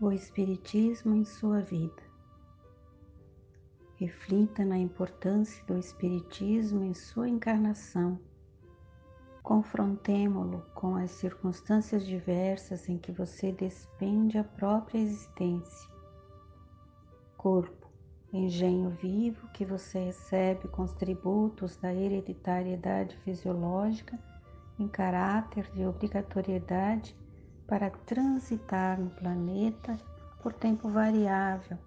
o Espiritismo em sua vida. Reflita na importância do Espiritismo em sua encarnação. Confrontemo-lo com as circunstâncias diversas em que você despende a própria existência. Corpo, engenho vivo que você recebe com os tributos da hereditariedade fisiológica em caráter de obrigatoriedade para transitar no planeta por tempo variável.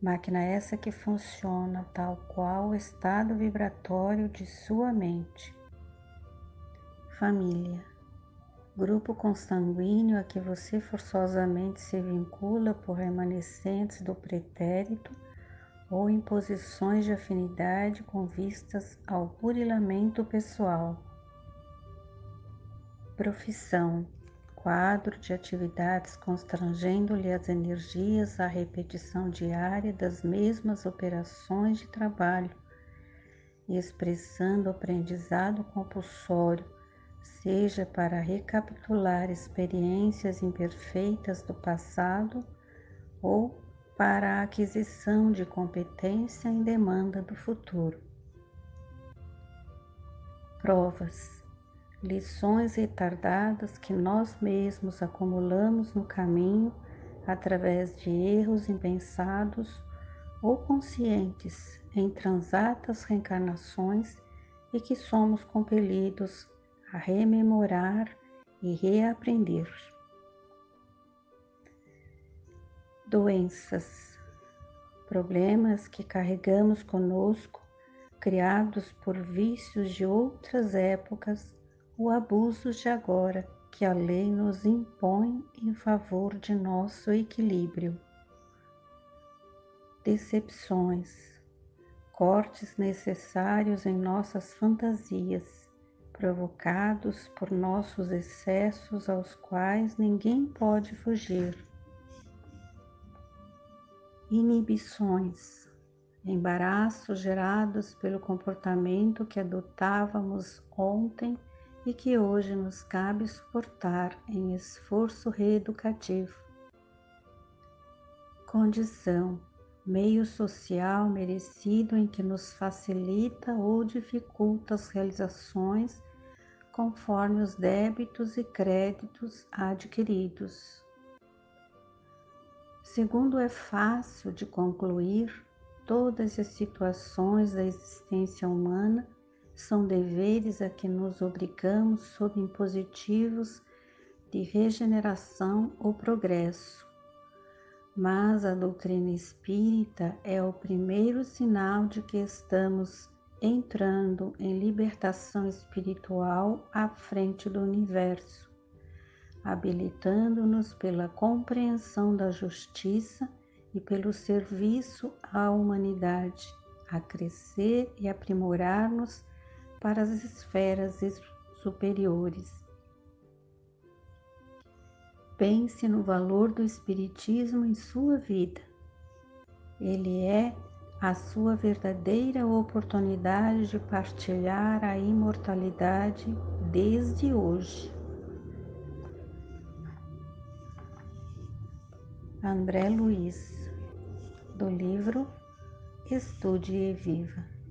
Máquina essa que funciona tal qual o estado vibratório de sua mente. Família. Grupo consanguíneo a que você forçosamente se vincula por remanescentes do pretérito ou imposições de afinidade com vistas ao burilamento pessoal. Profissão quadro de atividades constrangendo-lhe as energias à repetição diária das mesmas operações de trabalho expressando aprendizado compulsório, seja para recapitular experiências imperfeitas do passado ou para a aquisição de competência em demanda do futuro. Provas lições retardadas que nós mesmos acumulamos no caminho através de erros impensados ou conscientes em transatas reencarnações e que somos compelidos a rememorar e reaprender. Doenças, problemas que carregamos conosco, criados por vícios de outras épocas o abuso de agora que a lei nos impõe em favor de nosso equilíbrio. Decepções, cortes necessários em nossas fantasias, provocados por nossos excessos aos quais ninguém pode fugir. Inibições, embaraços gerados pelo comportamento que adotávamos ontem e que hoje nos cabe suportar em esforço reeducativo. Condição, meio social merecido em que nos facilita ou dificulta as realizações conforme os débitos e créditos adquiridos. Segundo é fácil de concluir, todas as situações da existência humana são deveres a que nos obrigamos sob impositivos de regeneração ou progresso. Mas a doutrina espírita é o primeiro sinal de que estamos entrando em libertação espiritual à frente do universo, habilitando-nos pela compreensão da justiça e pelo serviço à humanidade a crescer e aprimorar-nos para as esferas superiores. Pense no valor do Espiritismo em sua vida. Ele é a sua verdadeira oportunidade de partilhar a imortalidade desde hoje. André Luiz, do livro Estude e Viva.